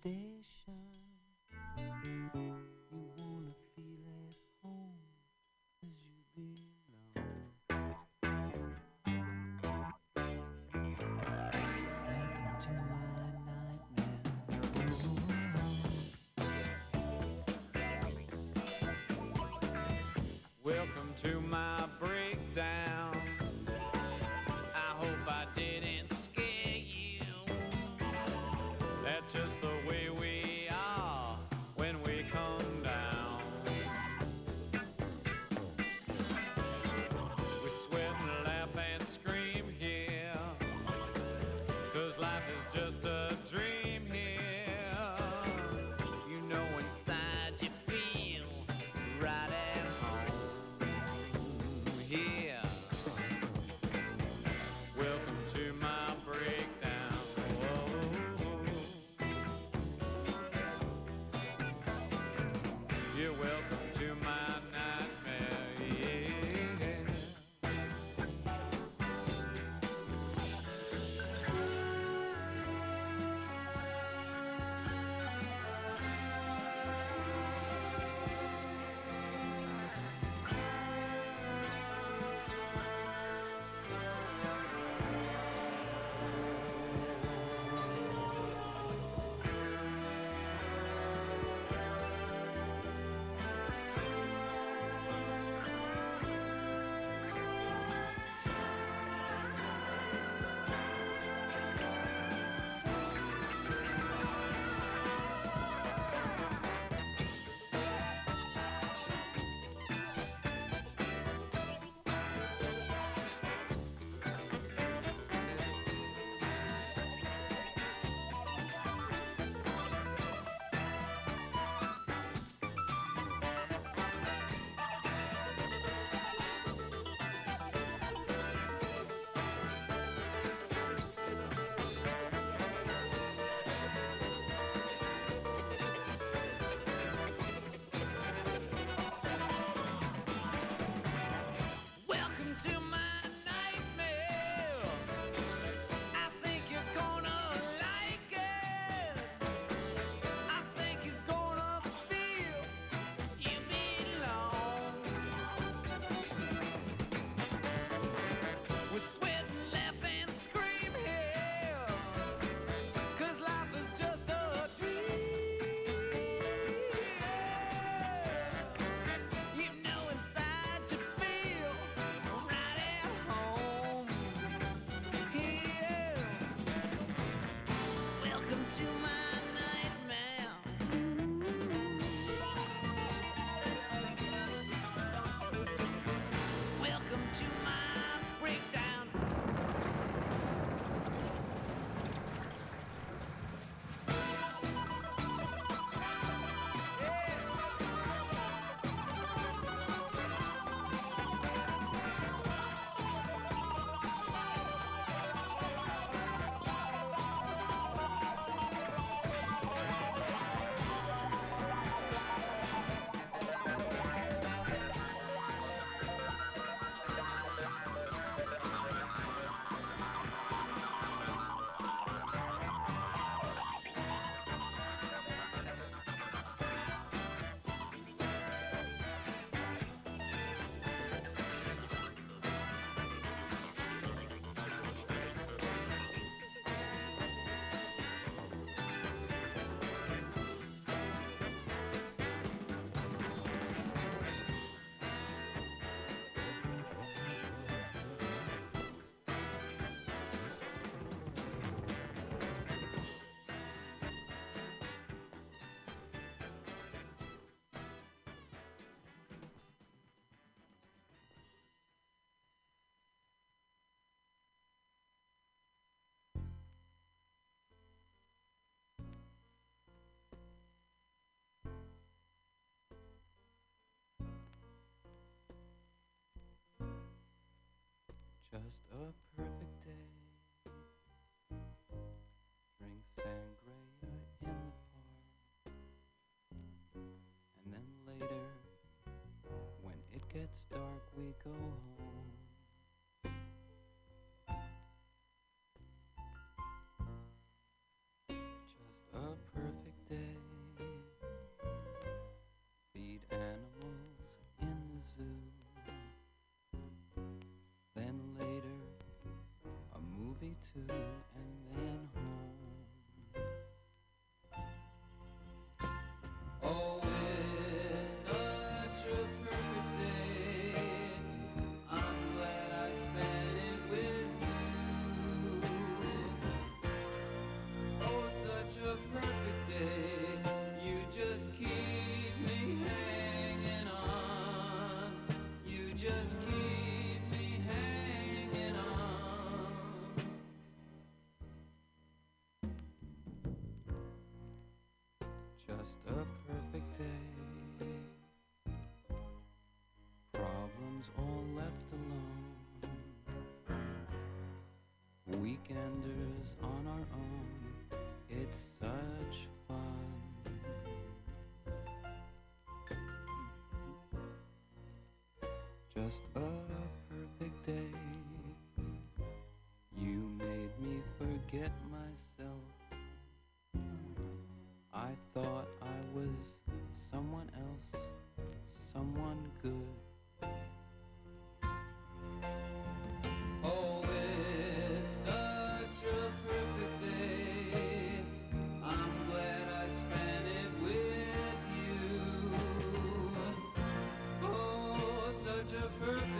station. You wanna feel at home you belong. Welcome to my nightmare. Welcome to my breakdown. I hope I didn't scare you. That's just the just a perfect day. Drink sangria in the park. And then later, when it gets dark, we go home. Oh. Just a perfect day. Problems all left alone. Weekenders on our own. It's such fun. Just a perfect day. Perfect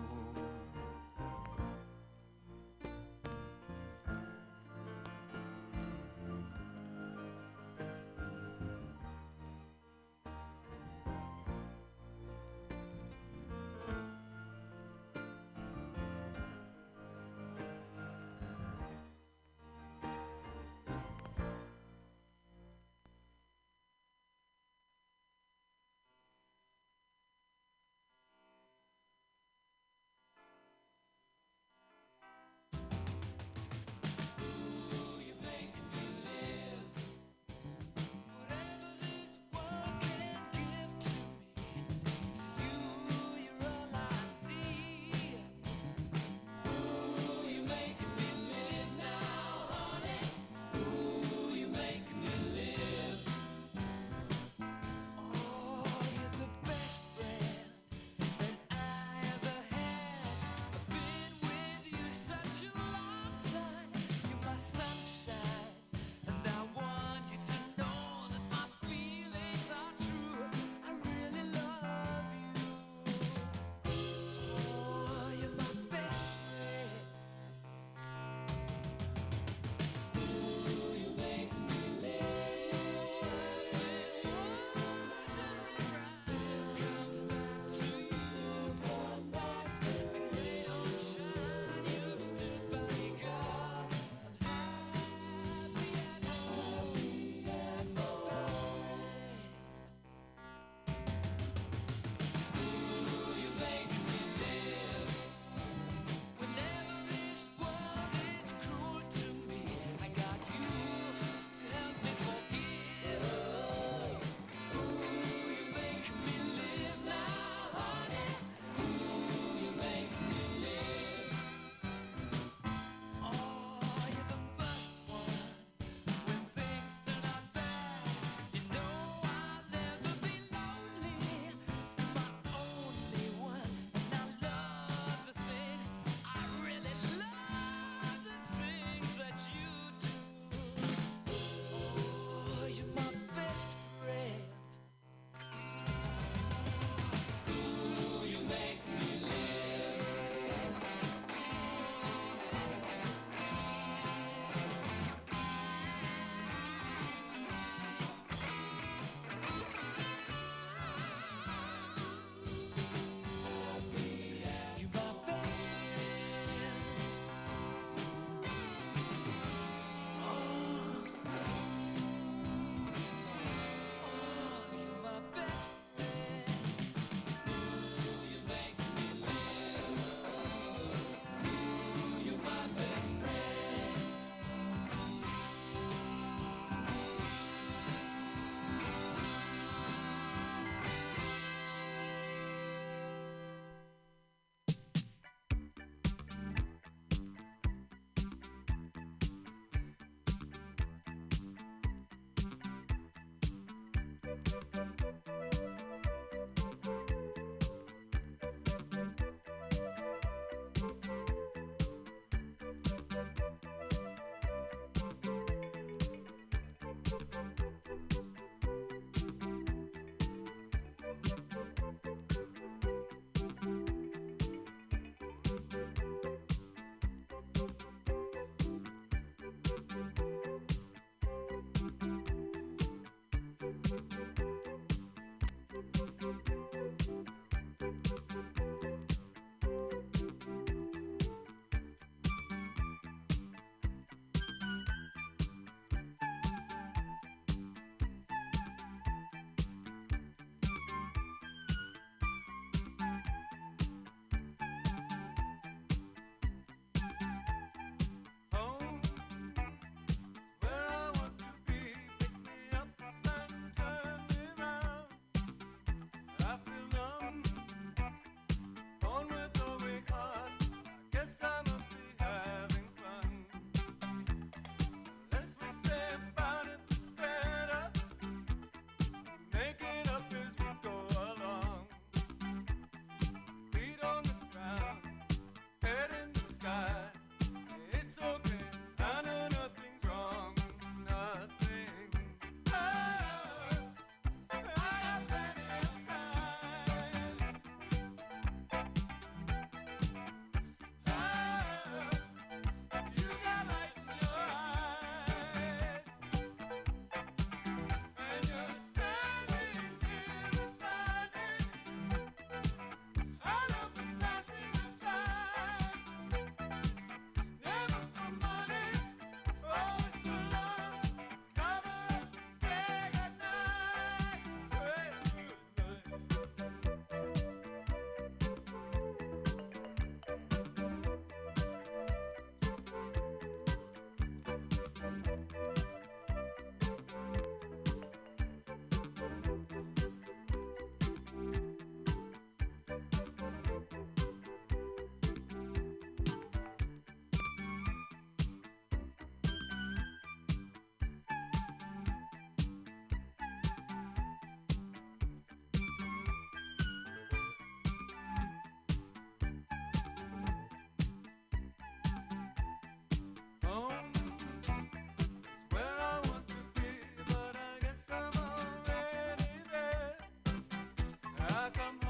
Come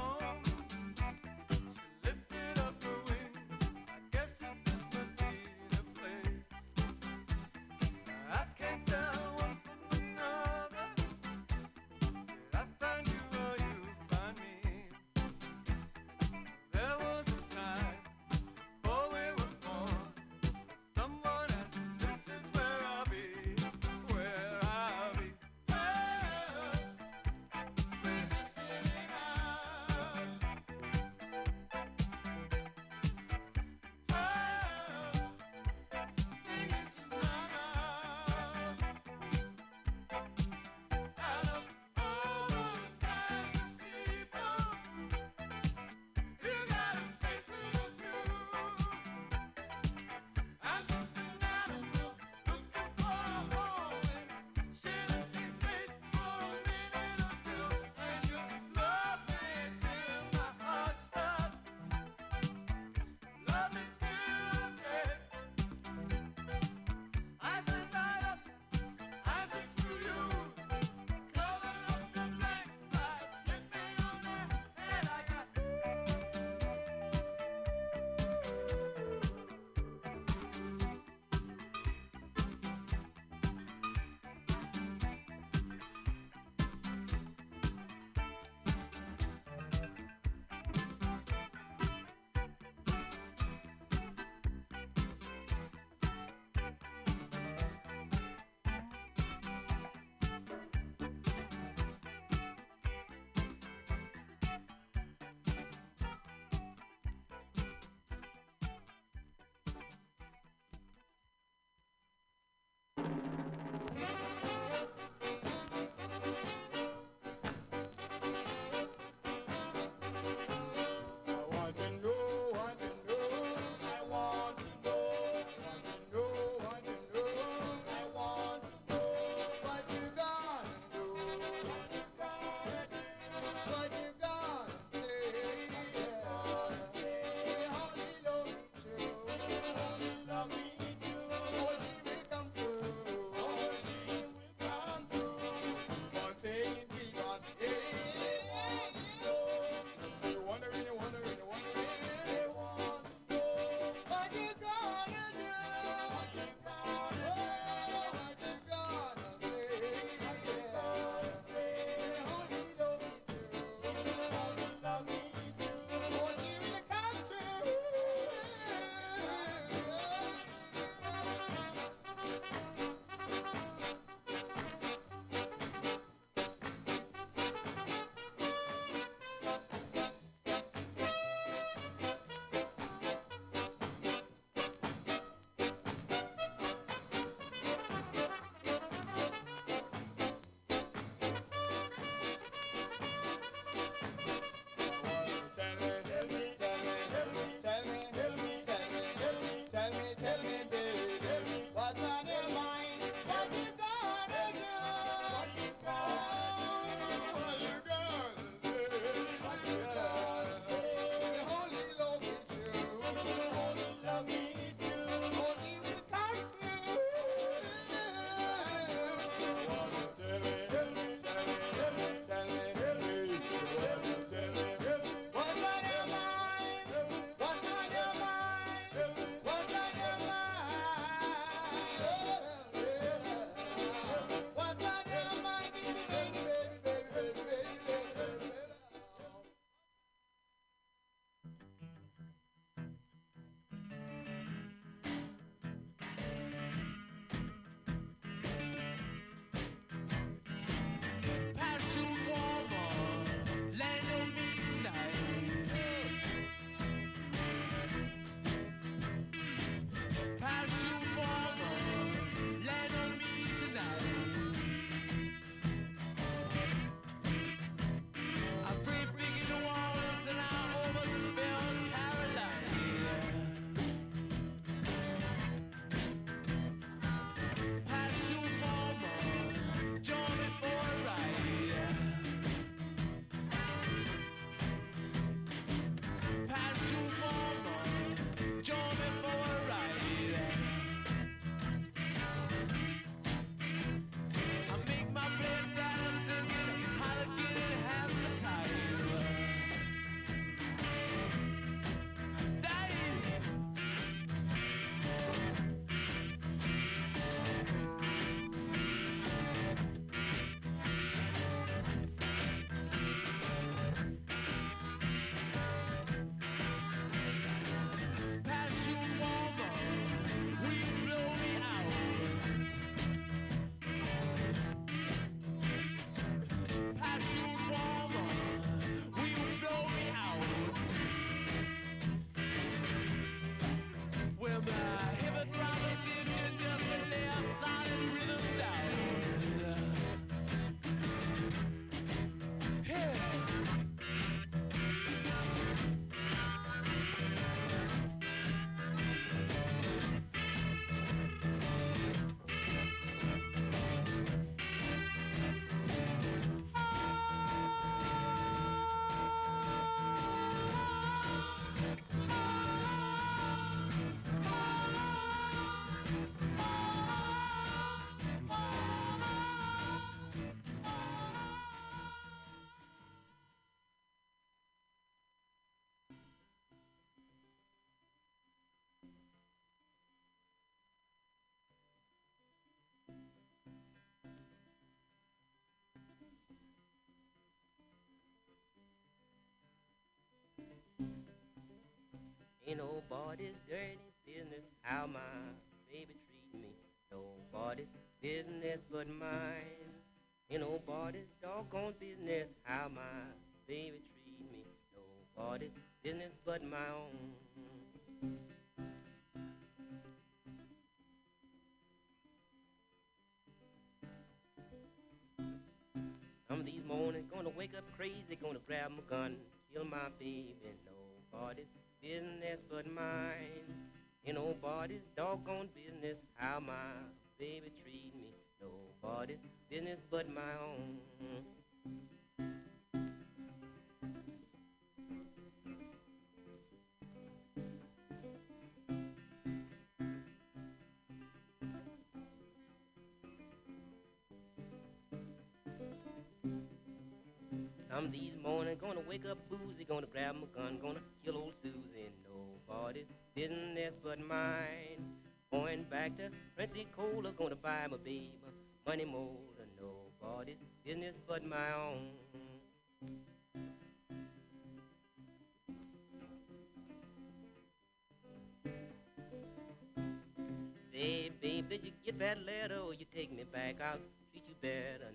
Ain't nobody's dirty business how my baby treat me. Nobody's business but mine. Ain't nobody's doggone business how my baby treat me. Nobody's business but my own. Some of these mornings gonna wake up crazy, gonna grab my gun, kill my baby. Nobody's business but mine. Ain't nobody's doggone business how my baby treat me. Nobody's business but my own. Some these morning gonna wake up boozy, gonna grab my gun, gonna kill old Susie. Nobody's business but mine. Going back to Pensacola, gonna buy my baby money motor. Nobody's business but my own. Say, babe, did you get that letter or you take me back? I'll treat you better.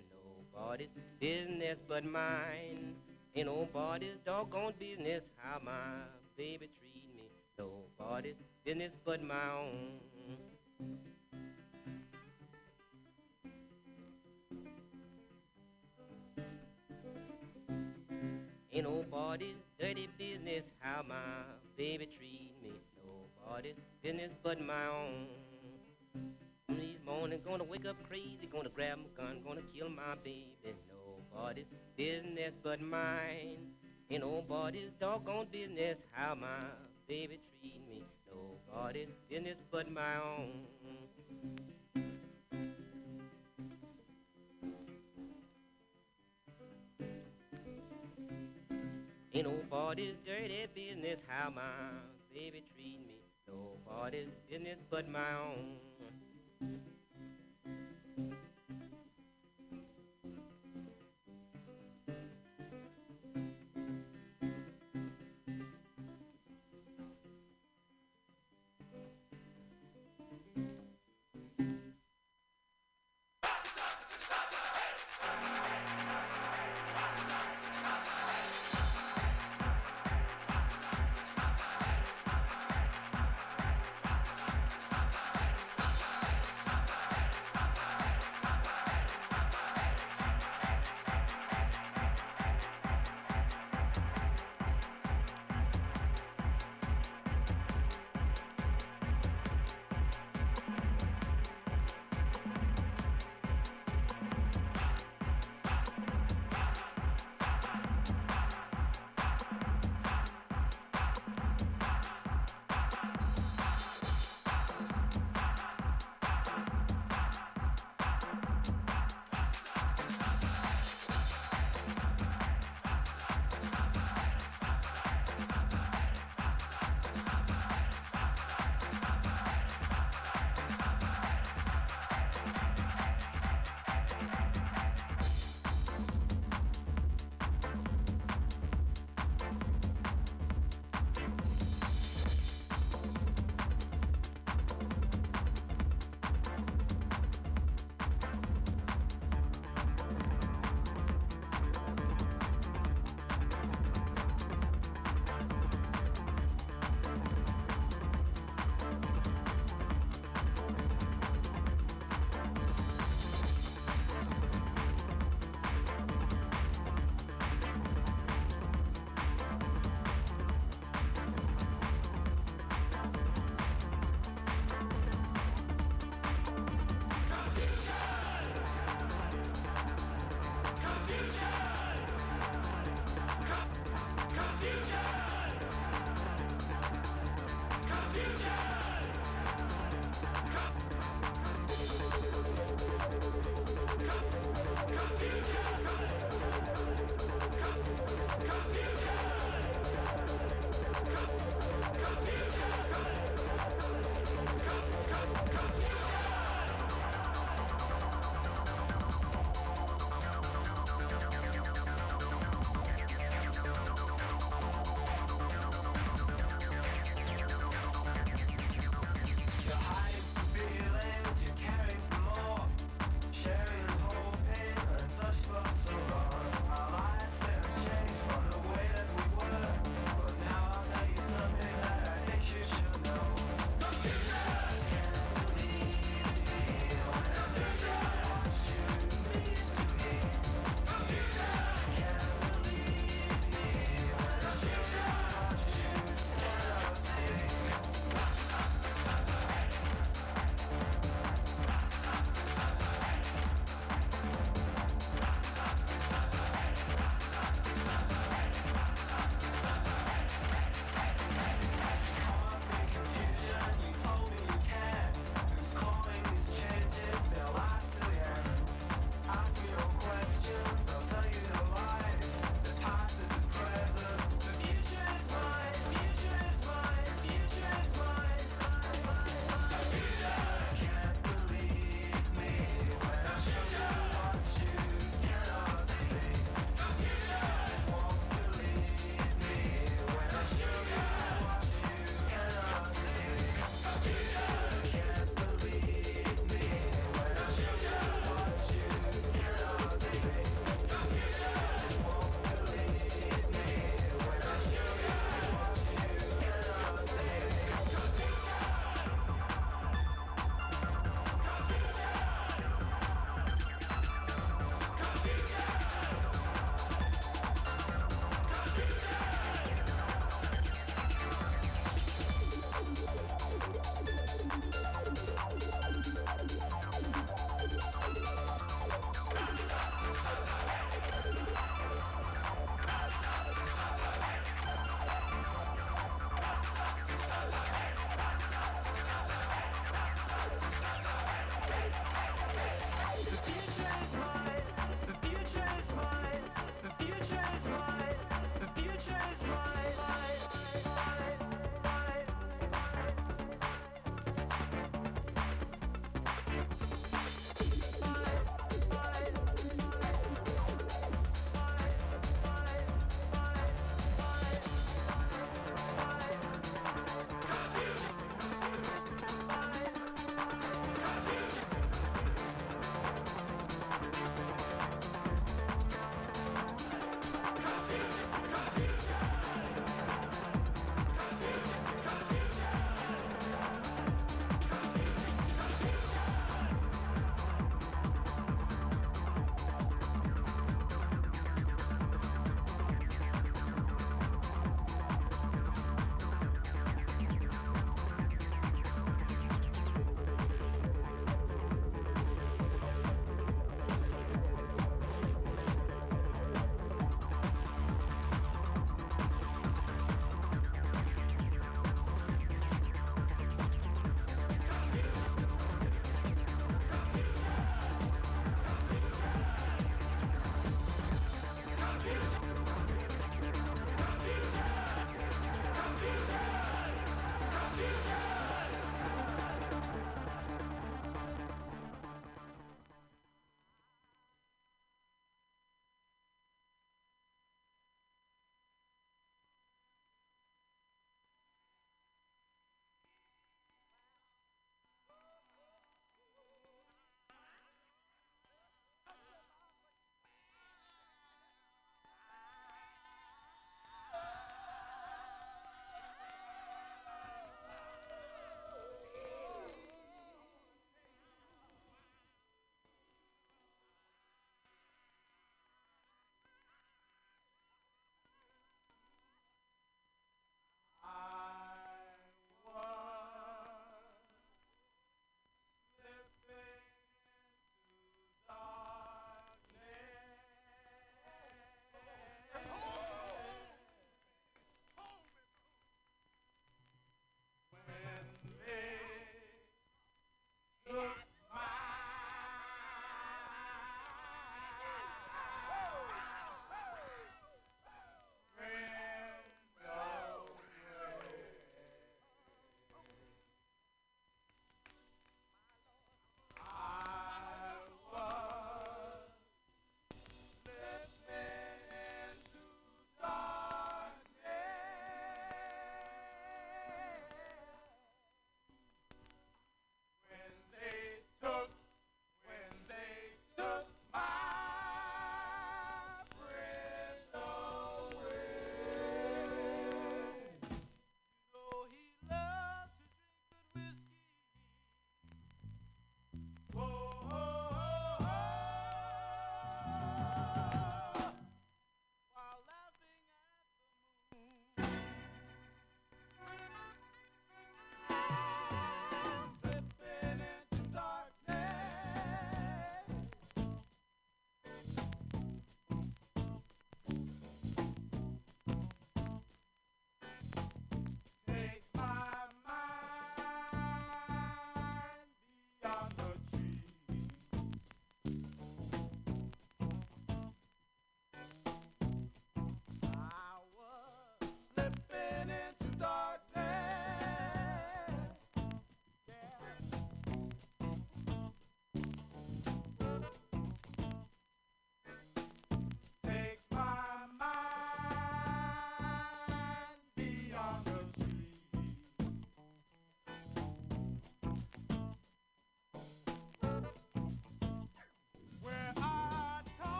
Nobody's business but mine. Ain't nobody's doggone business how my baby treat me. Nobody's business but my own. Ain't nobody's dirty business how my baby treat me. Nobody's business but my own. These morning gonna wake up crazy, gonna grab my gun, gonna kill my baby. Nobody's business but mine. Ain't nobody's doggone business how my baby treat me. Nobody's business but my own. Ain't nobody's dirty business how my baby treat me. Nobody's business but my own.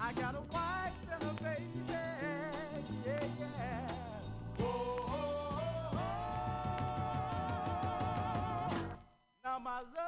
I got a wife baby. Yeah, yeah. Oh, oh, oh, oh. Now my love.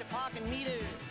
to parking meters.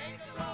Take a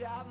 can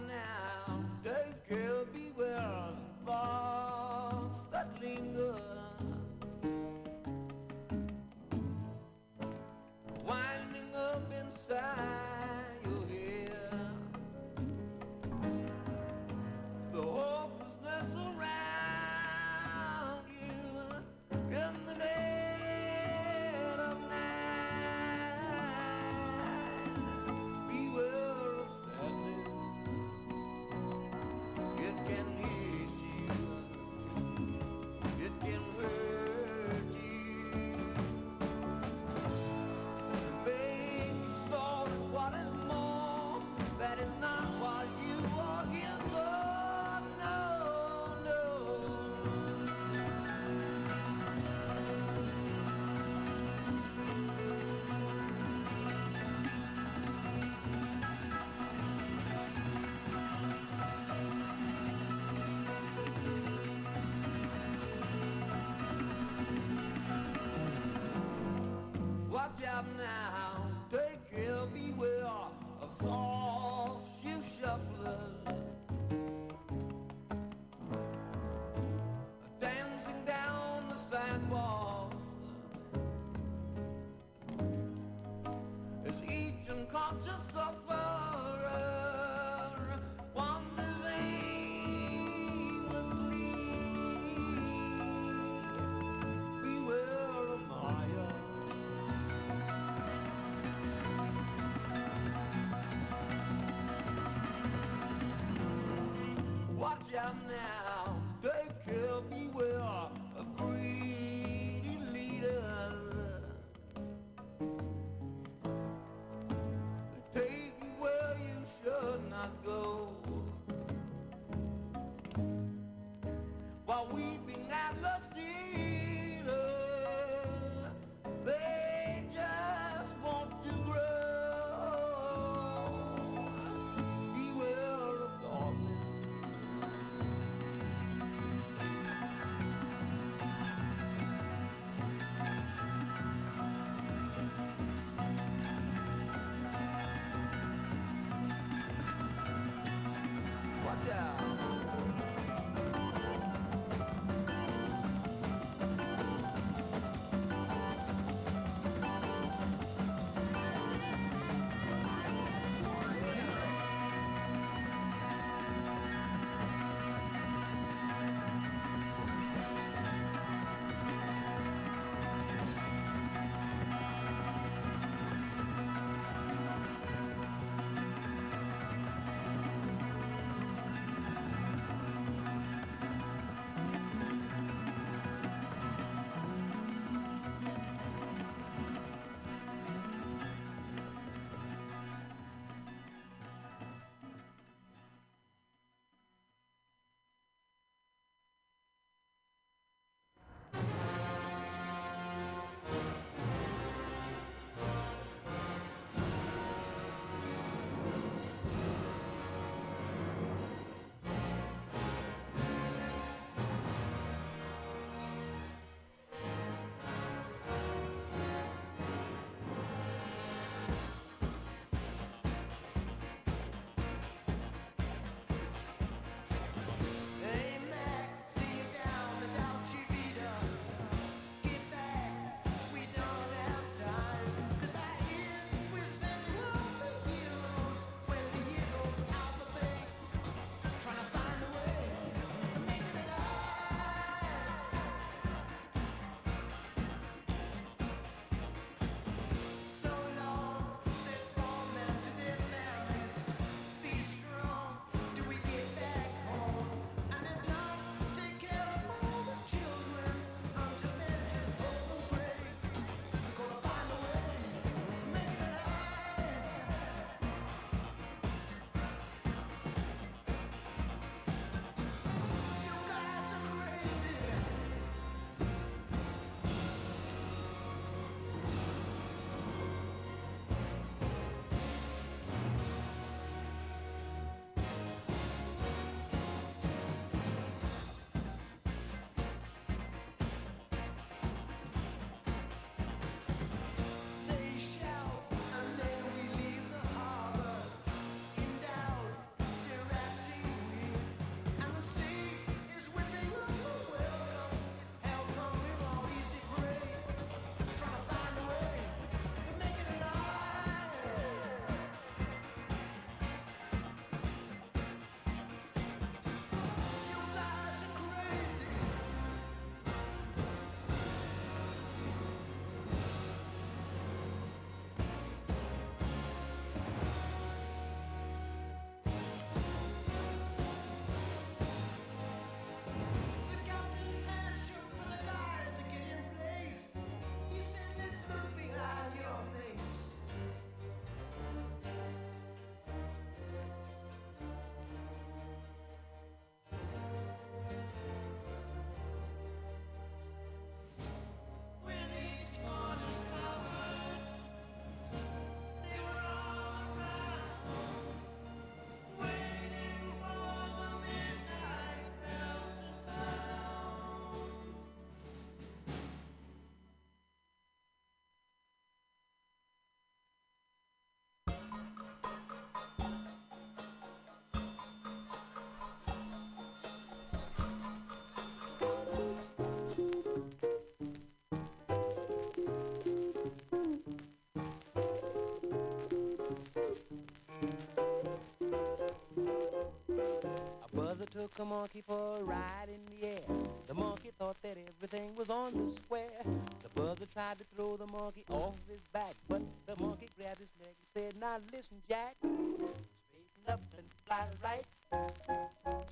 took a monkey for a ride in the air. The monkey thought that everything was on the square. The buzzer tried to throw the monkey off his back, but the monkey grabbed his leg and said, Now listen, Jack. Straighten up and fly right.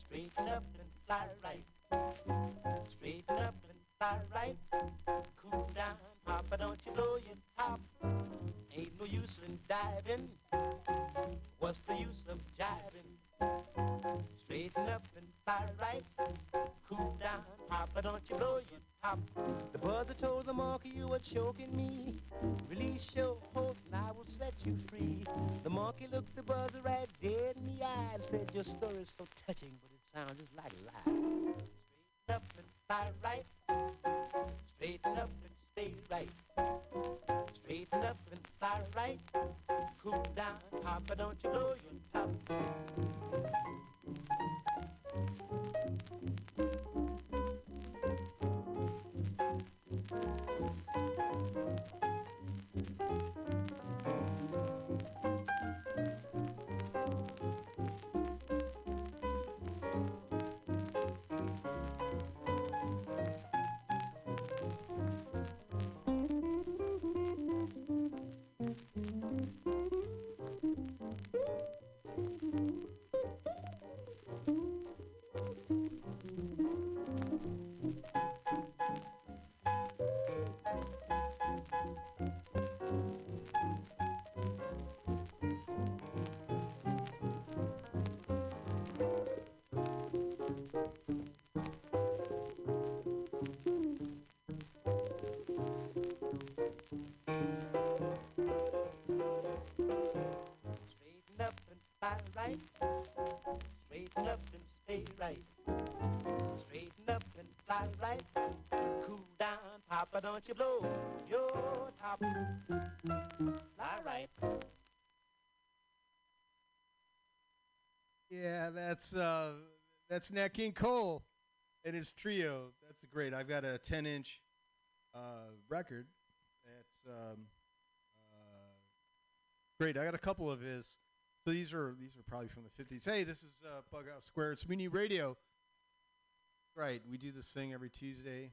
Straighten up and fly right. Straighten up and fly right. Cool down, Papa, don't you blow your top. Ain't no use in diving. Right. Cool down, Papa, don't you blow your top. The buzzer told the monkey you were choking me. Release your hold and I will set you free. The monkey looked the buzzer right dead in the eye and said, Your story's so touching, but it sounds just like a lie. Straighten up and fly right. Straighten up and stay right. Straighten up and fly right. Cool down, Papa, don't you blow your top. Straighten up and stay right. Straighten up and fly right. Cool down, Papa, don't you blow your top. Fly right. Yeah, that's uh, that's Nat King Cole and his trio. That's great. I've got a 10 inch uh, record. That's um, uh, great. I got a couple of his. So these are these are probably from the 50s. Hey, this is uh, Bug Out Square. It's Mutiny Radio. Right, we do this thing every Tuesday.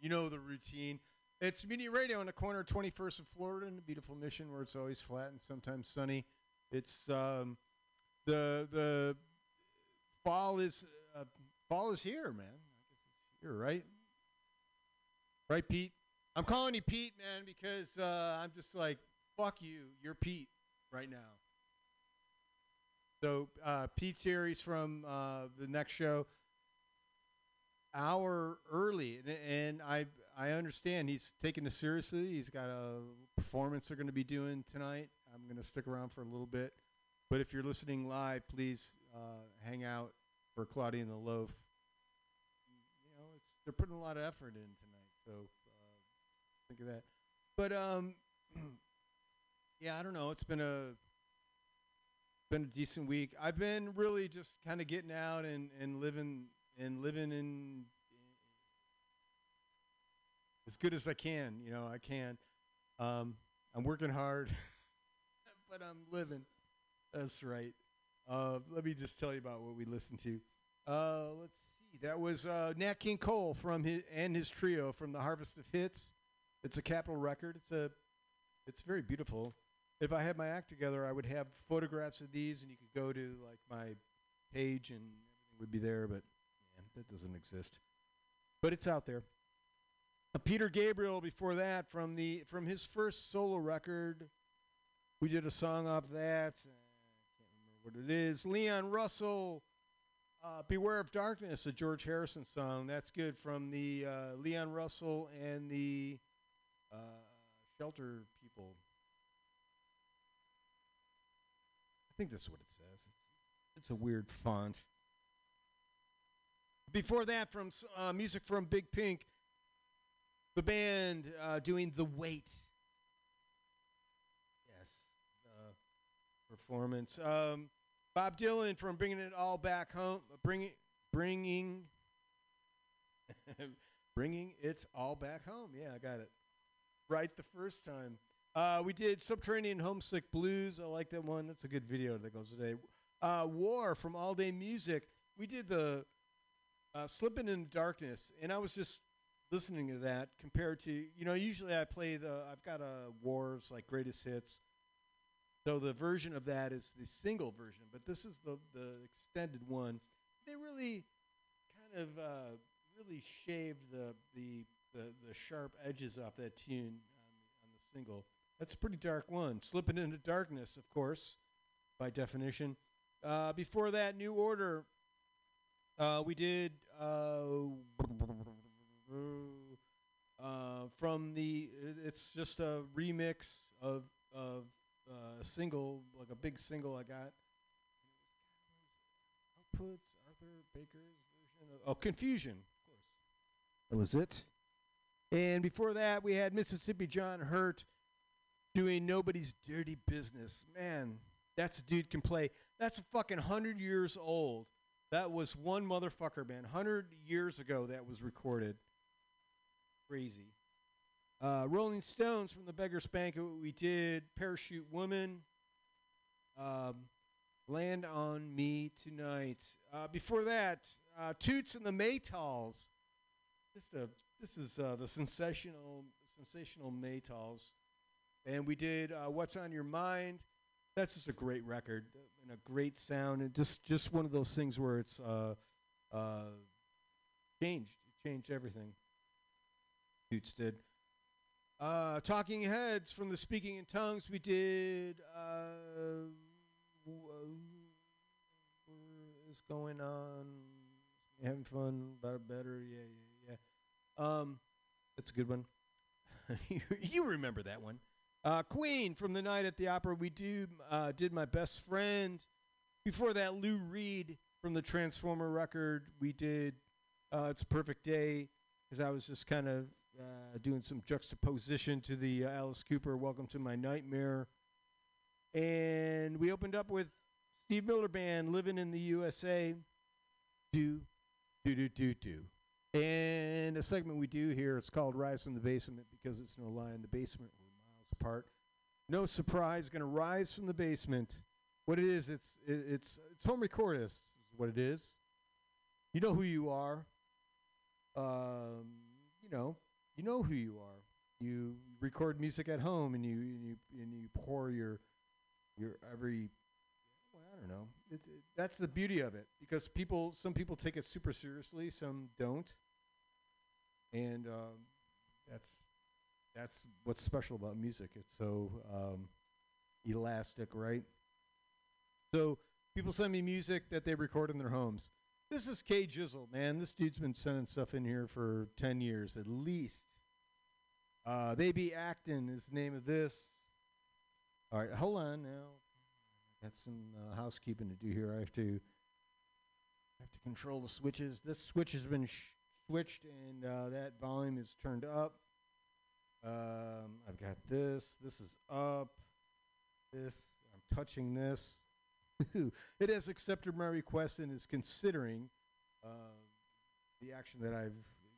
You know the routine. It's Mutiny Radio in the corner of 21st and Florida in the beautiful Mission, where it's always flat and sometimes sunny. It's um, the the fall is uh, fall is here, man. I guess it's here, right? Right, Pete. I'm calling you Pete, man, because uh, I'm just like fuck you. You're Pete right now. So uh, Pete's here. He's from uh, the next show. Hour early, and, and I I understand he's taking this seriously. He's got a performance they're going to be doing tonight. I'm going to stick around for a little bit, but if you're listening live, please uh, hang out for Claudia and the Loaf. You know, they're putting a lot of effort in tonight, so uh, think of that. But um, yeah, I don't know. It's been a been a decent week. I've been really just kind of getting out and, and living and living in as good as I can. You know, I can. Um, I'm working hard, but I'm living. That's right. Uh, let me just tell you about what we listened to. Uh, let's see. That was uh, Nat King Cole from his and his trio from the Harvest of Hits. It's a Capitol record. It's a, it's very beautiful. If I had my act together, I would have photographs of these, and you could go to like my page, and everything would be there. But man, that doesn't exist. But it's out there. Uh, Peter Gabriel before that from the from his first solo record. We did a song off that. Uh, can't remember what it is. Leon Russell, uh, "Beware of Darkness," a George Harrison song. That's good from the uh, Leon Russell and the uh, Shelter people. I think that's what it says. It's, it's a weird font. Before that, from uh, music from Big Pink, the band uh, doing "The Weight." Yes, uh, performance. Um, Bob Dylan from "Bringing It All Back Home," bringing, bringing, bringing it all back home. Yeah, I got it right the first time. Uh, we did "Subterranean Homesick Blues." I like that one. That's a good video that goes today. Uh, War from All Day Music. We did the uh, Slipping in the Darkness, and I was just listening to that compared to, you know, usually I play the, I've got a Wars, like greatest hits. So the version of that is the single version, but this is the, the extended one. They really kind of uh, really shaved the, the, the, the sharp edges off that tune on the, on the single. That's a pretty dark one. Slipping into Darkness, of course, by definition. Uh, before that, New Order. Uh, we did uh, uh, from the. It's just a remix of of uh, a single, like a big single I got. Outputs Arthur Baker's version of oh Confusion, of course. That was it. And before that, we had Mississippi John Hurt doing Nobody's Dirty Business. Man, that's a dude can play. That's a fucking 100 years old. That was one motherfucker, man. 100 years ago that was recorded. Crazy. Uh, Rolling Stones from the Beggar's Banquet, we did Parachute Woman, um, Land on Me Tonight. Uh, before that, uh, Toots and the Maytals. This, uh, this is uh, the sensational, sensational Maytals. And we did uh, What's on Your Mind. That's just a great record and a great sound, and just just one of those things where it's uh, uh, changed. Changed everything. Toots did. Uh, Talking Heads from the Speaking in Tongues. We did. Uh, going on? Having fun, better, better. Yeah, yeah, yeah. Um, that's a good one. you remember that one. Uh, Queen from the night at the opera. We do uh, did my best friend. Before that, Lou Reed from the Transformer record. We did uh, It's a Perfect Day because I was just kind of uh, doing some juxtaposition to the uh, Alice Cooper Welcome to My Nightmare. And we opened up with Steve Miller Band Living in the USA. Do, do, do, do, do. And a segment we do here, it's called Rise from the Basement because it's no lie in the basement. Apart. No surprise, going to rise from the basement. What it is, it's it, it's it's home recordist is what it is. You know who you are. Um, you know, you know who you are. You record music at home, and you and you and you pour your your every. Well, I don't know. It, it, that's the beauty of it because people, some people take it super seriously, some don't, and um, that's that's what's special about music. It's so um, elastic, right? So people send me music that they record in their homes. This is K Jizzle, man. This dude's been sending stuff in here for 10 years at least. Uh, they be acting is the name of this. All right, hold on now. Got some uh, housekeeping to do here. I have to I have to control the switches. This switch has been sh- switched, and uh, that volume is turned up. Um, I've got this. This is up. This. I'm touching this. it has accepted my request and is considering uh, the action that I've,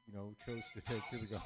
you know, chose to take. Here we go.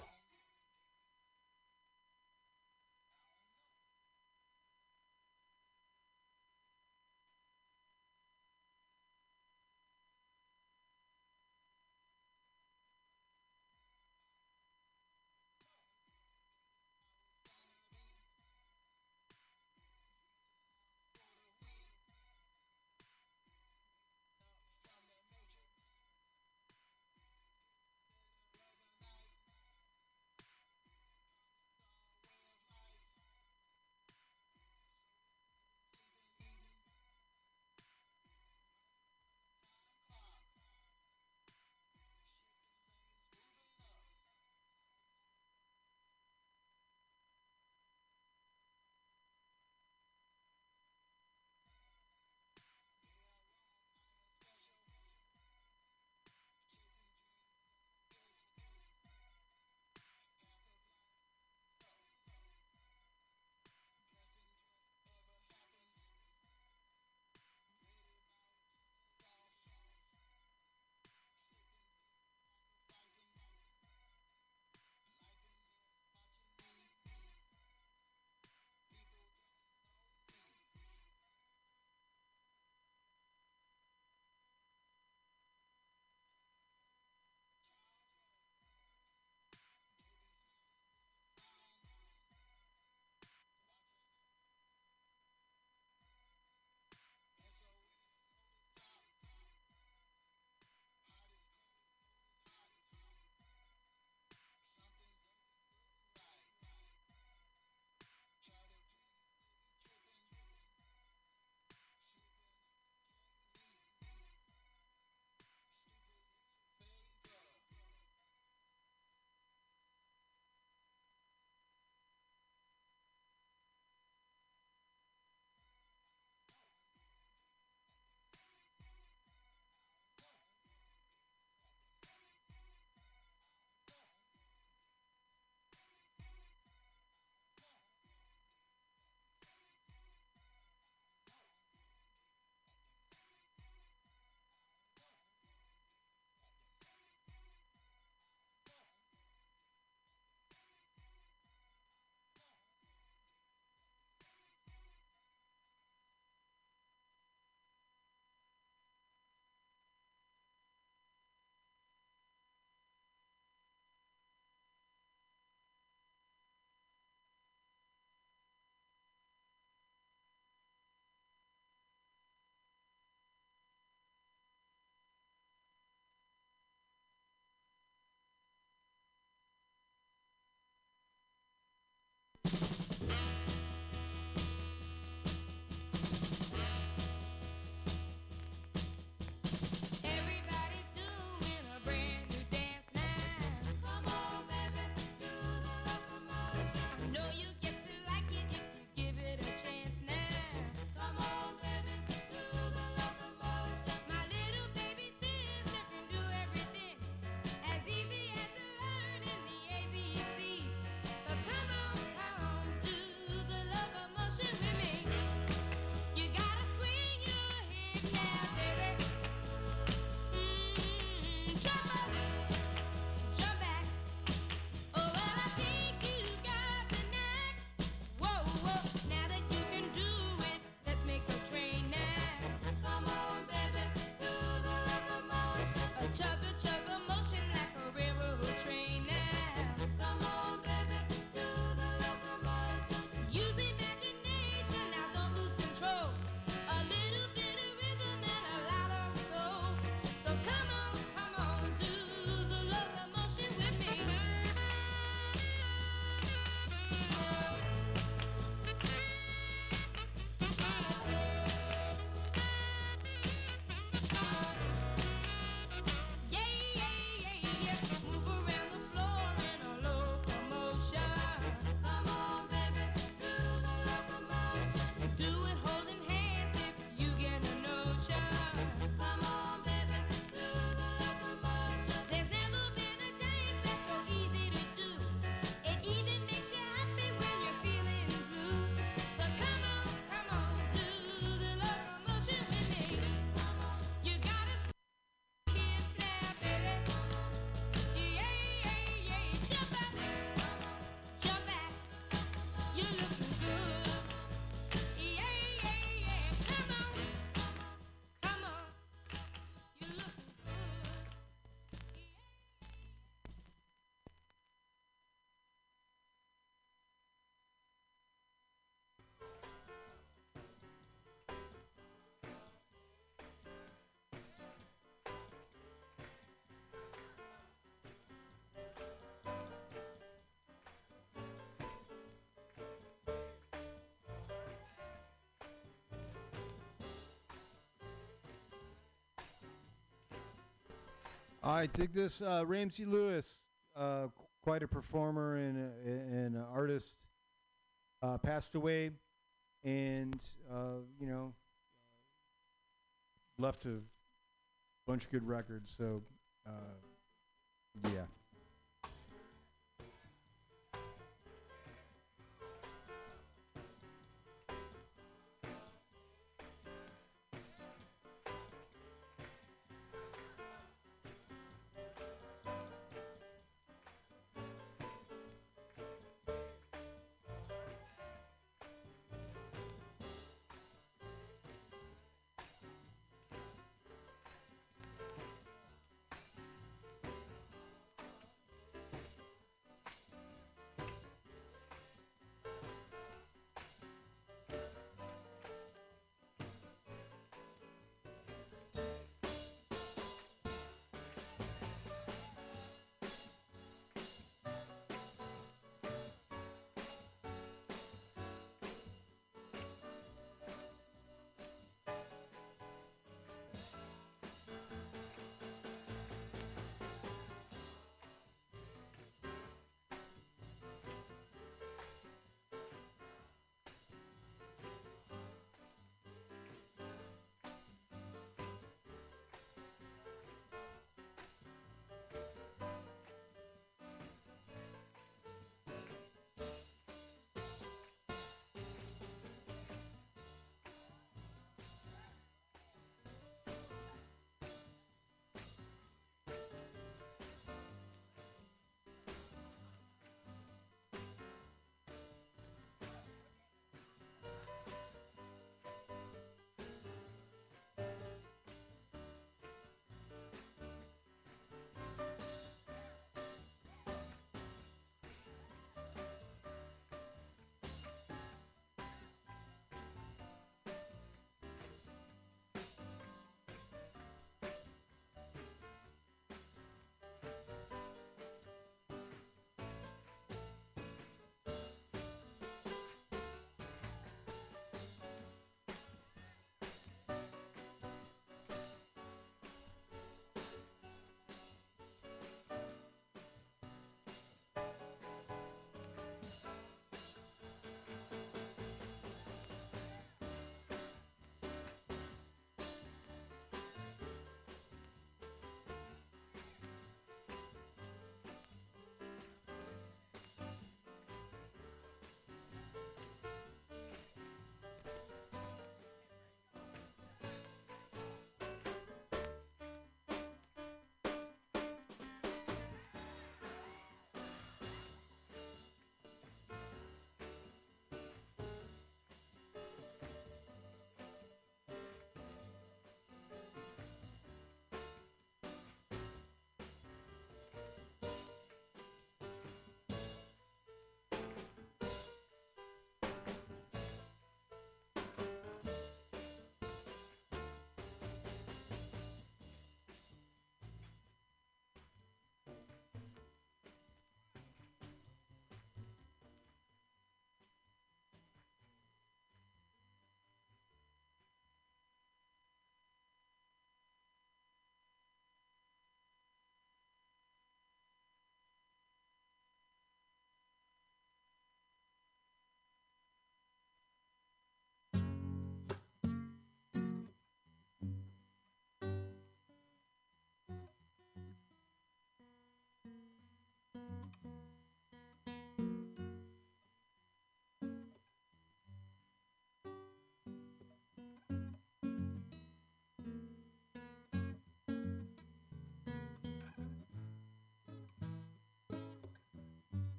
I dig this. Uh, Ramsey Lewis, uh, qu- quite a performer and a, and an artist, uh, passed away, and uh, you know, left a bunch of good records. So,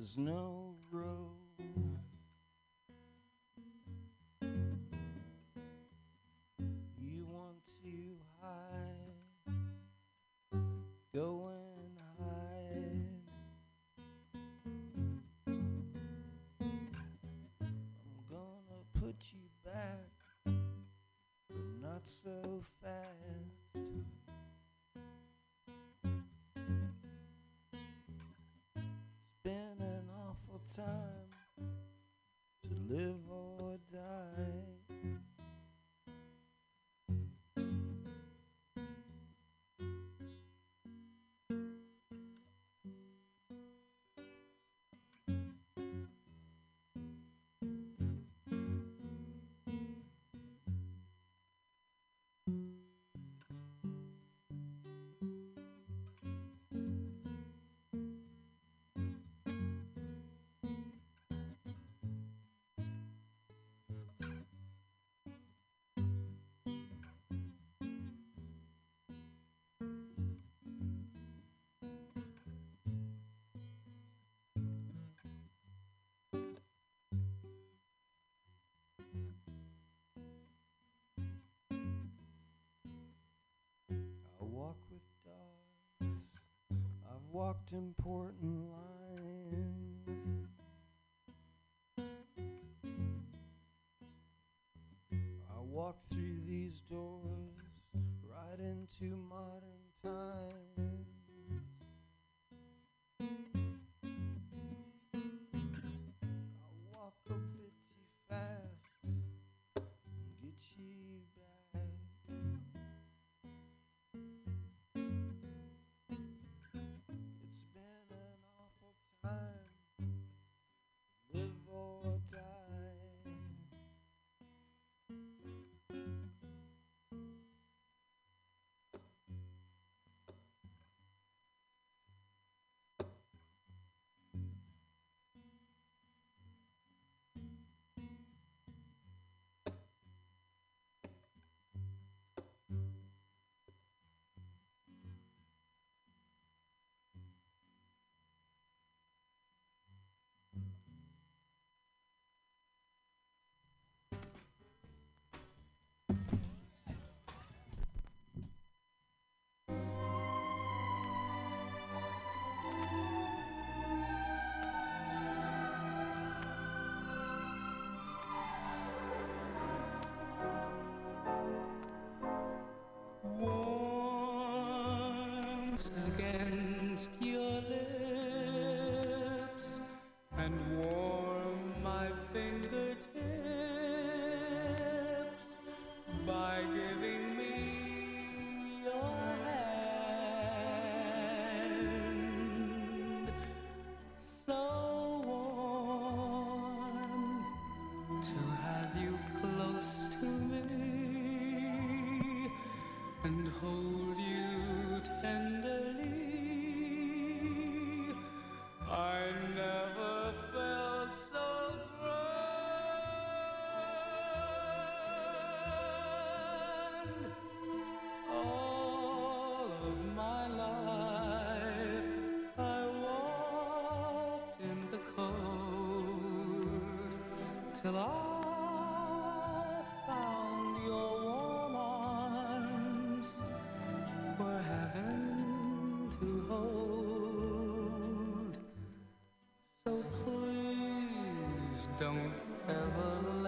There's no road. You want to hide, go and hide. I'm gonna put you back, but not so fast. time to live or die. walked important lines. I walked through these doors right into my till I found your warm arms for heaven to hold. So please don't ever.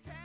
Okay.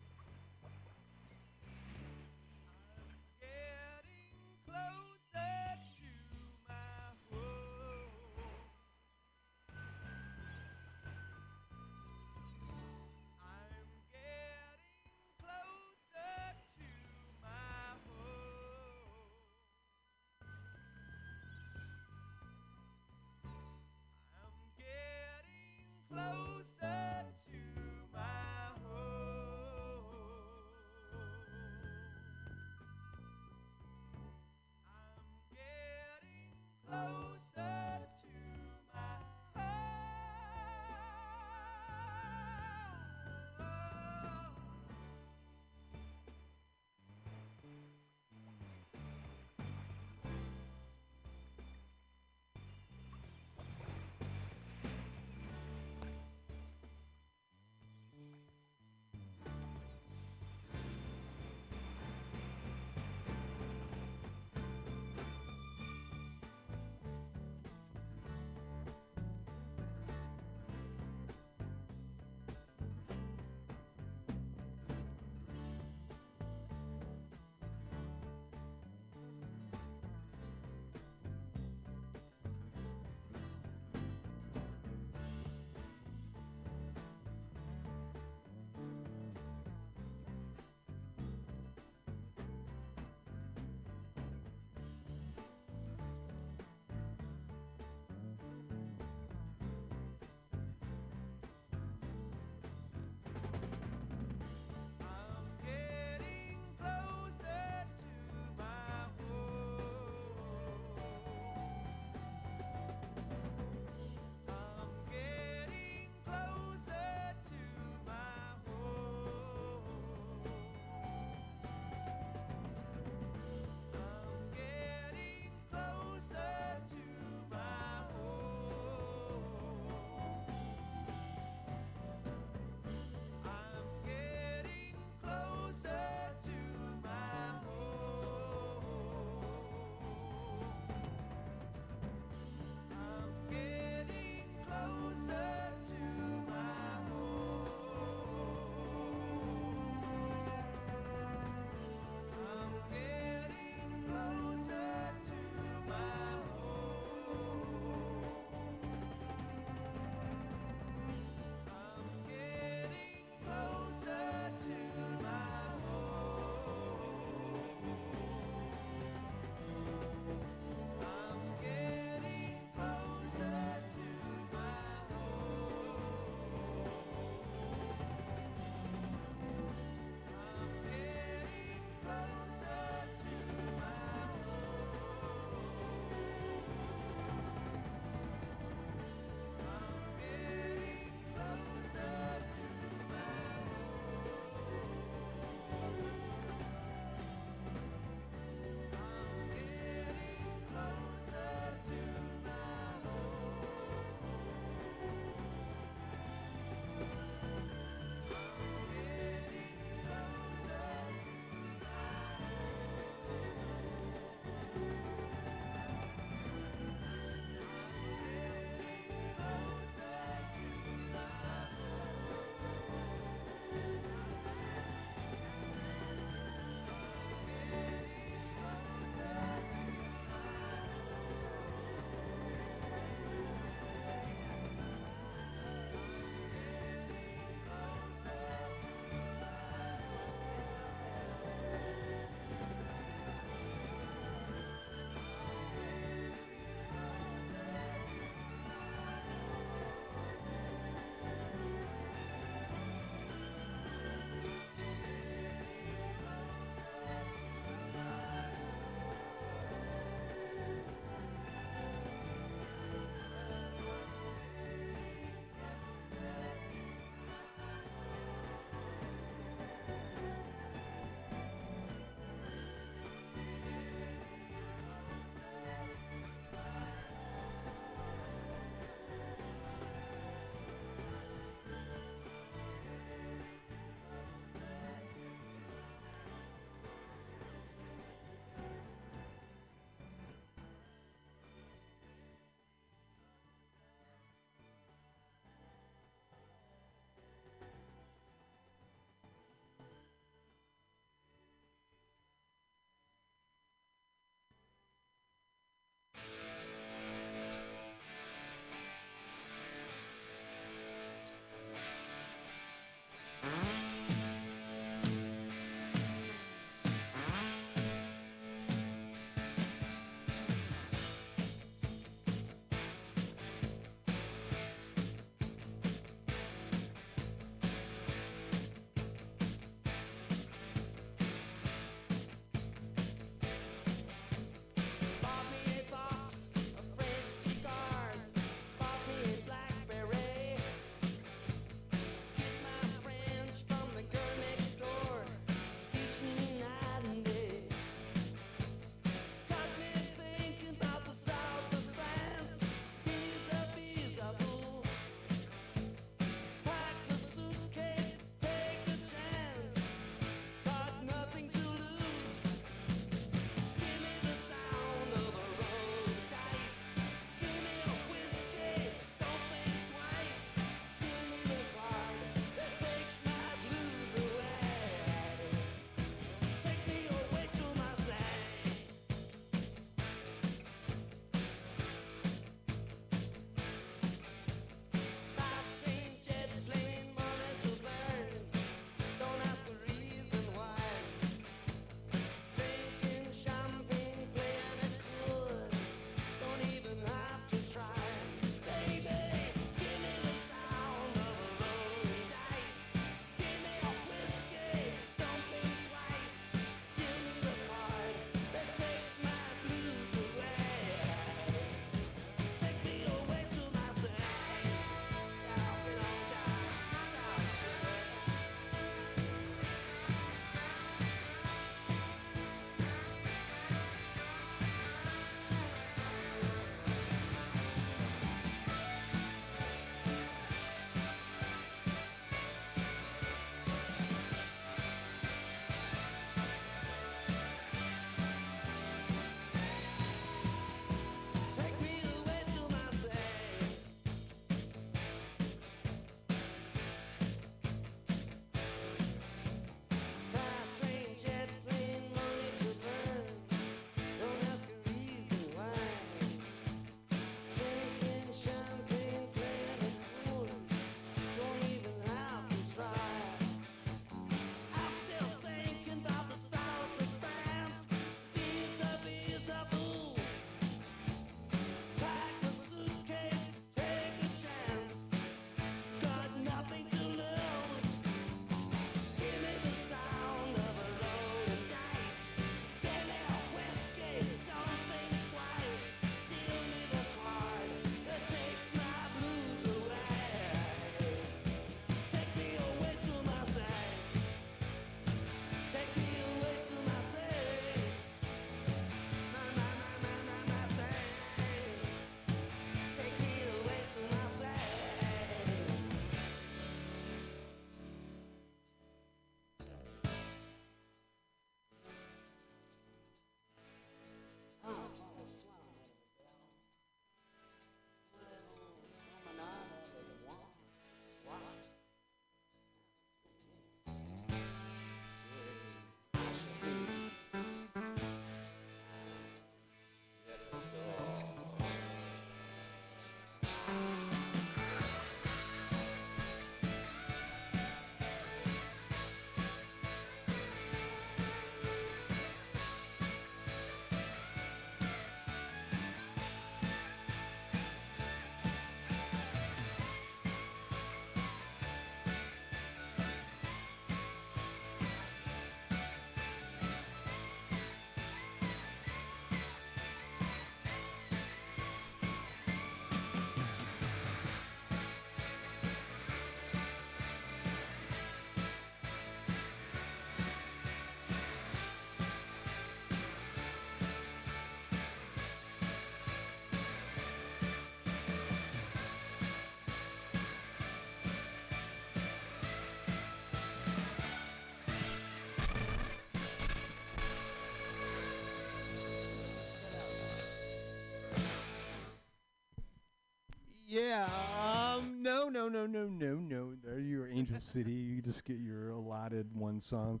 Yeah. Um. No. No. No. No. No. No. There you're Angel City. You just get your allotted one song.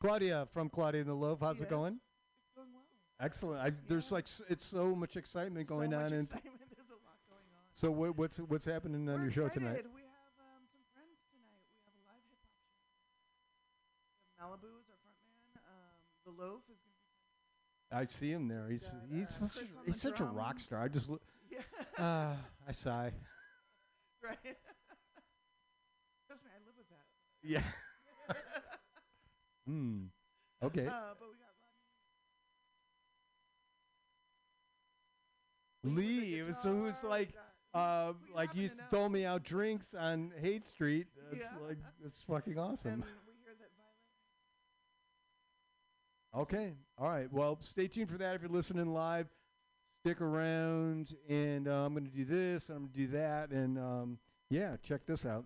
Claudia from Claudia and the Loaf. How's it going? It's going well. Excellent. I, there's like s- it's so much excitement going so much on. And excitement. There's a lot going on. so what, what's what's happening on We're your show tonight? We have um, some friends tonight. We have a live hip hop show. Malibu is our front man. Um, the Loaf is going to be. I see him there. He's got, he's uh, such, a, on he's such a rock star. I just look. Yeah. Ah, I sigh. right. Trust me, I live with that. Yeah. Hmm. Okay. Uh, but we got Rodney. Lee, so it was guitar, we like uh we like you happen to know. dole me out drinks on Haight Street. It's Yeah. like it's fucking awesome. And we hear that Violet. Okay. All right. Well, stay tuned for that if you're listening live. Stick around, and uh, I'm going to do this. And I'm going to do that, and um, yeah, check this out.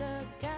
A guy?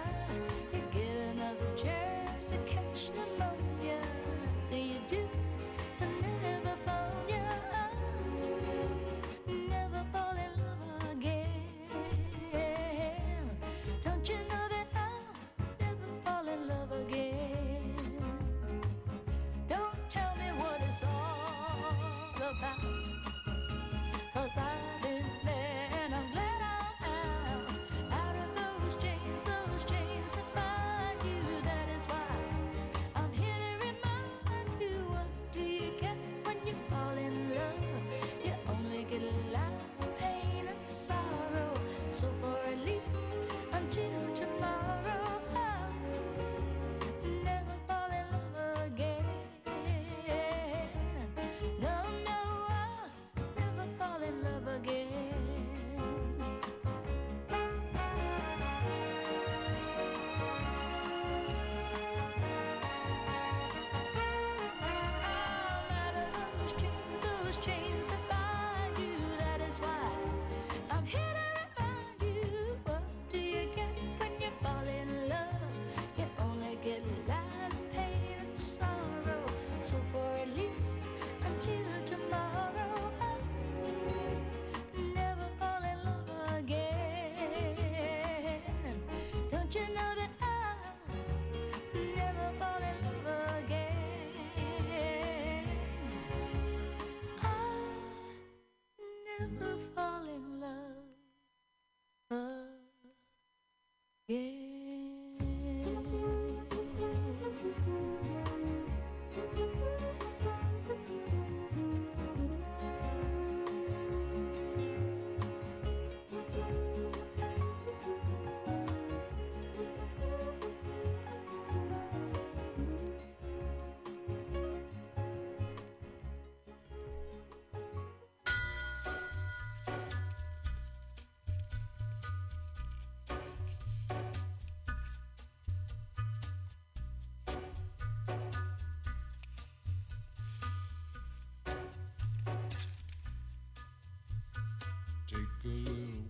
Imagine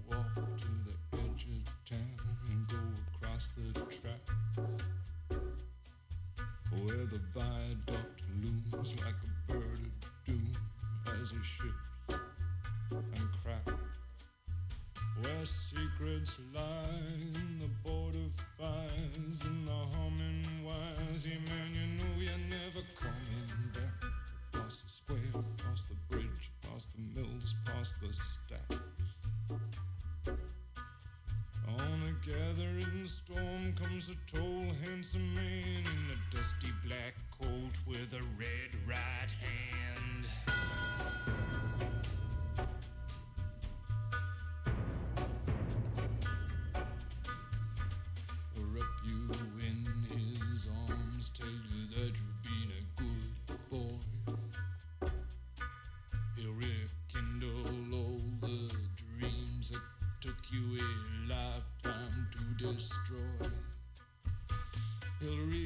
walk to the edge of town and go across the track where the viaduct looms like a bird of doom as it and cracks. Where secrets lie in the border fires and the humming wires. Man, you know you're never coming back. The square, the bridge, past the mills, past the stack. Comes a tall, handsome man in a dusty black coat with a red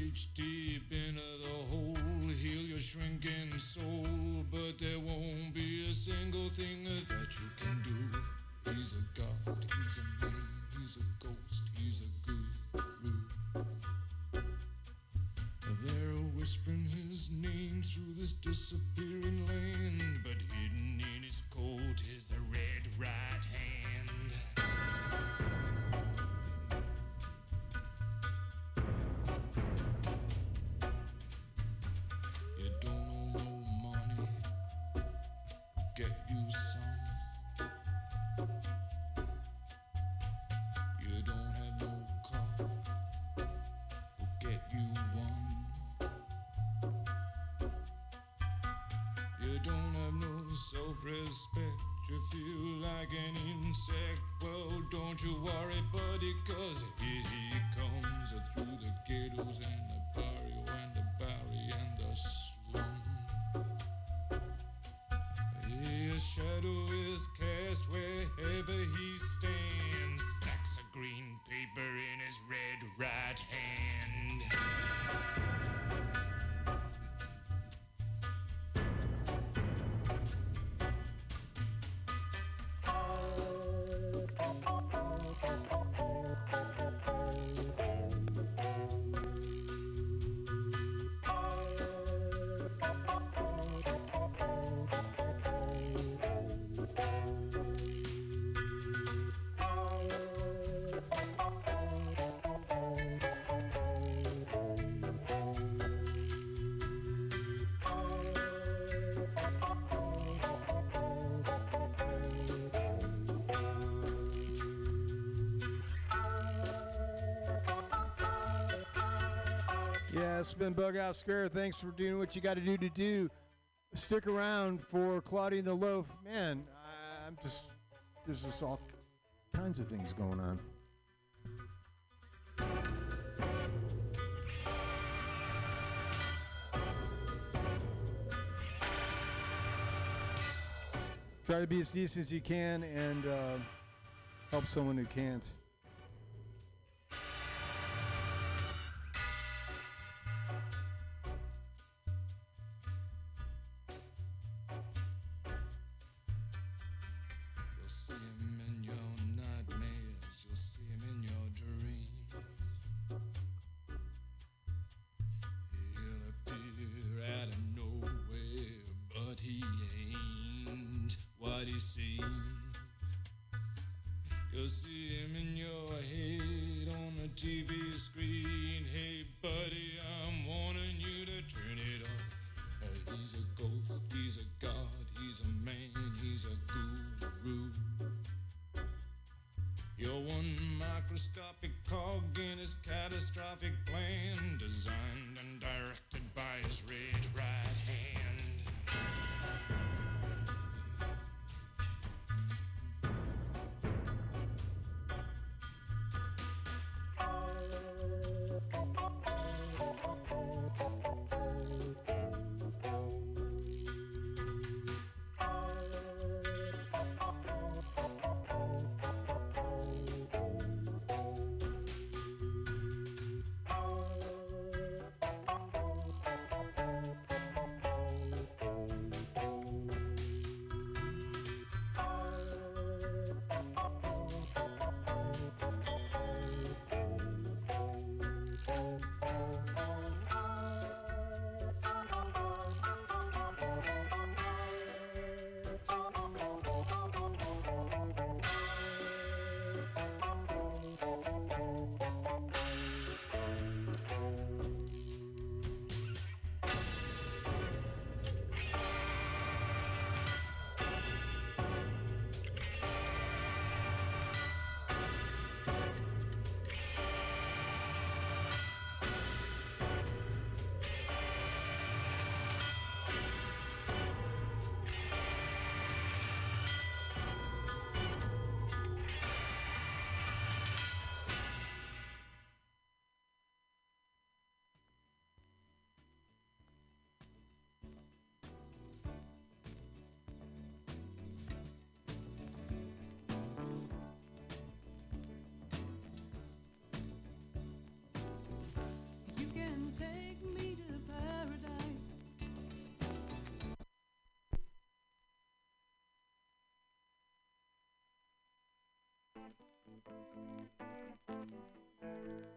reach deep into the hole, heal your shrinking soul, but there won't be a single thing self-respect. You feel like an insect. Well, don't you worry, buddy, cause here he It's been Bughouse Square. Thanks for doing what you got to do to do. Stick around for Claudia and the Loaf. Man, I- I'm just, there's just all kinds of things going on. Try to be as decent as you can and uh, help someone who can't. Thank you.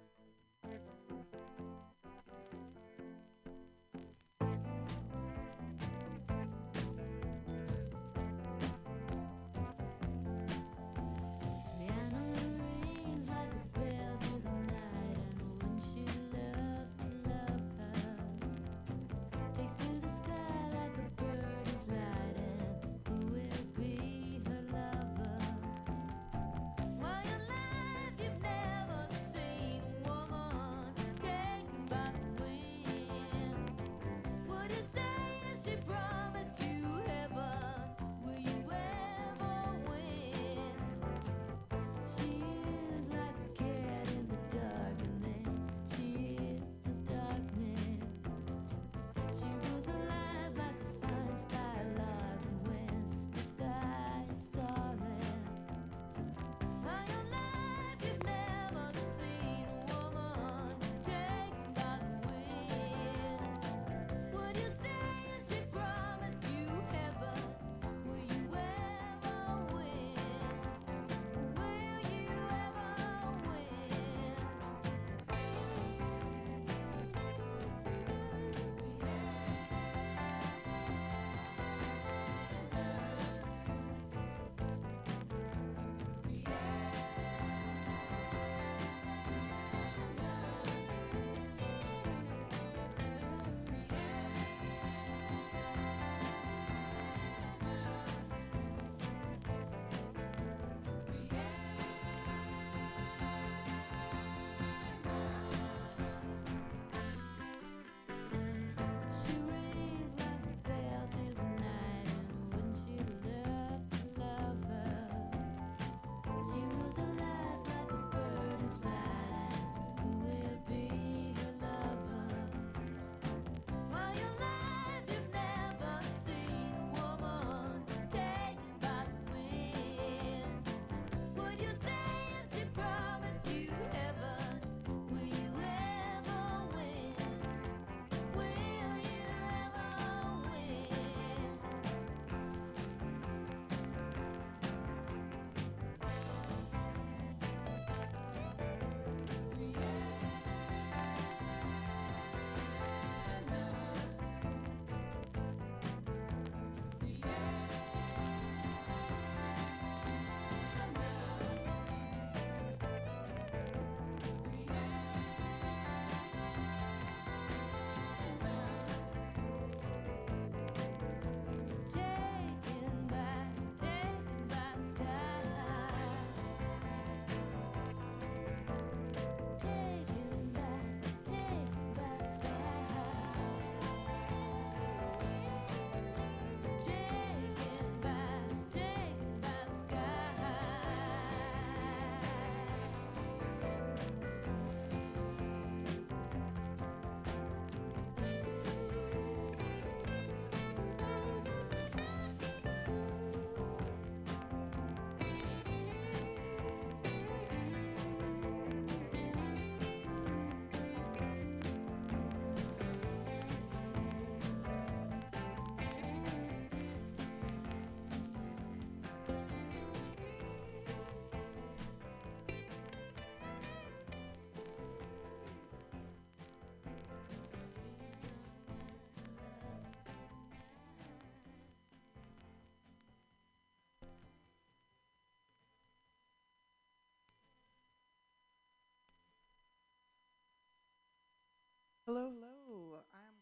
Hello, hello. I'm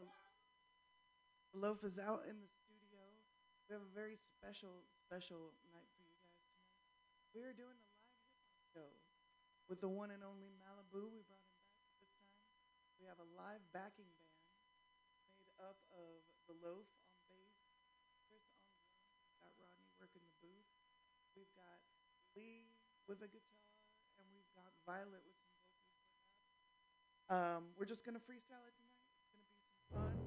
Claudia. Loaf is out in the studio. We have a very special, special night for you guys tonight. We are doing a live show with the one and only we're just gonna freestyle it tonight. It's gonna be some fun.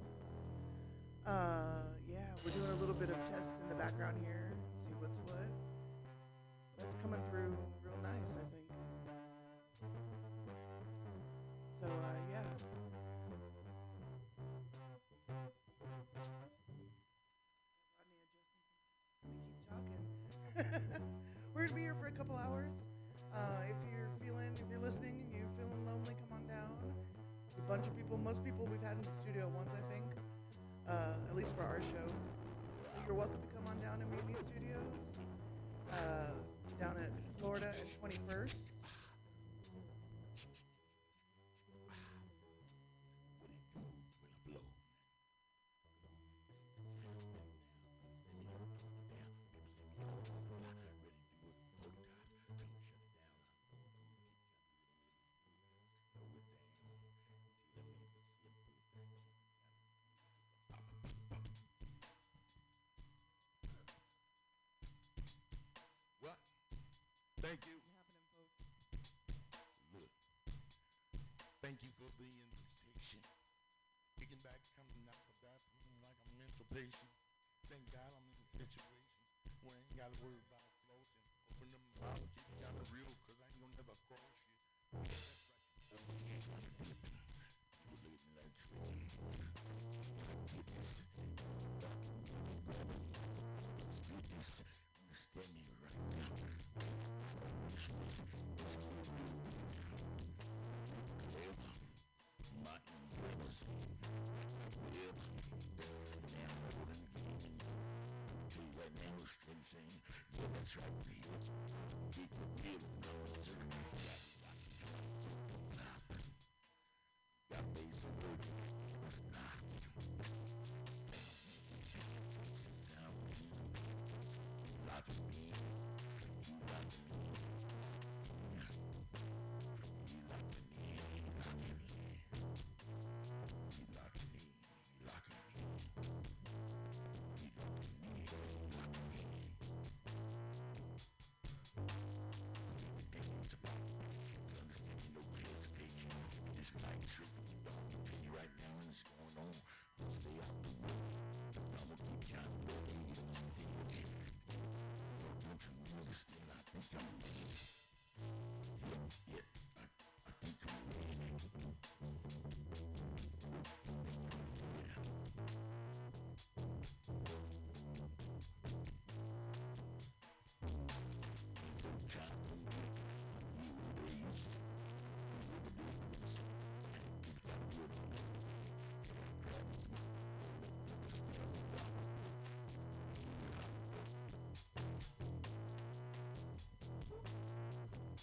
Uh, yeah, we're doing a little bit of tests in the background here. See what's what. That's coming through real nice, I think. So uh, yeah. We're gonna be here for a couple hours. Uh, if you're feeling, if you're listening, and you're feeling lonely, come a bunch of people, most people we've had in the studio once, I think, uh, at least for our show. So you're welcome to come on down to Mutiny Studios, uh, down at Florida at 21st. Thank you. Look. Thank you for the invitation. Kicking back, coming out the bathroom like a mental patient. Thank God I'm in a situation where I ain't gotta worry about floating. Open them mouth, keep it kinda real, cause I ain't gonna never cross you. That's right. Straight saying, yeah, that's right, Bill. The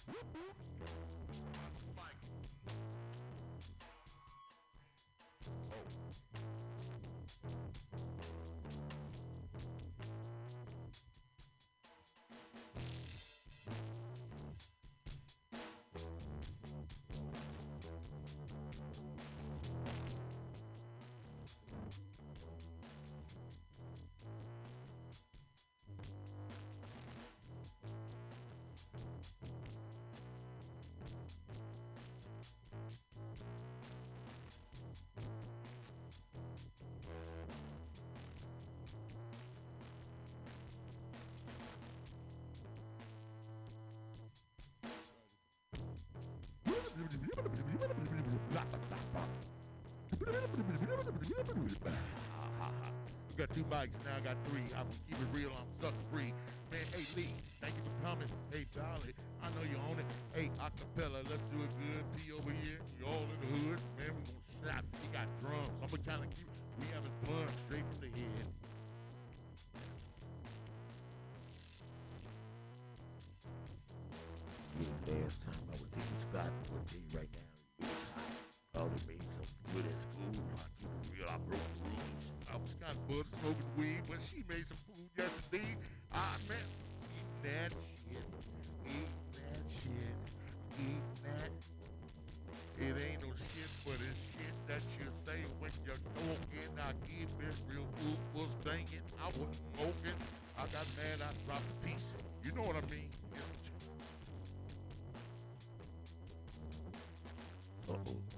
Woo-hoo! We got two mics, now I got three. I'm keep it real, I'm sucker free. Man, hey Lee, thank you for coming. Hey Dolly, I know you own it. Hey, acapella, let's do it good. P over here, you all in the hood. Man, we gonna snap. We got drums. I'm gonna kinda keep we having fun straight from the head. Last time tell you right now, some good. I keep it real, I broke the rules. I was kind of butter smoking weed, but she made some food yesterday. I man, eat that shit, eat that shit, eat that. It ain't no shit, but it's shit that you say when you're talking. I give this real food was thinking. I was smoking. I got mad. I dropped a piece. You know what I mean? Uh oh.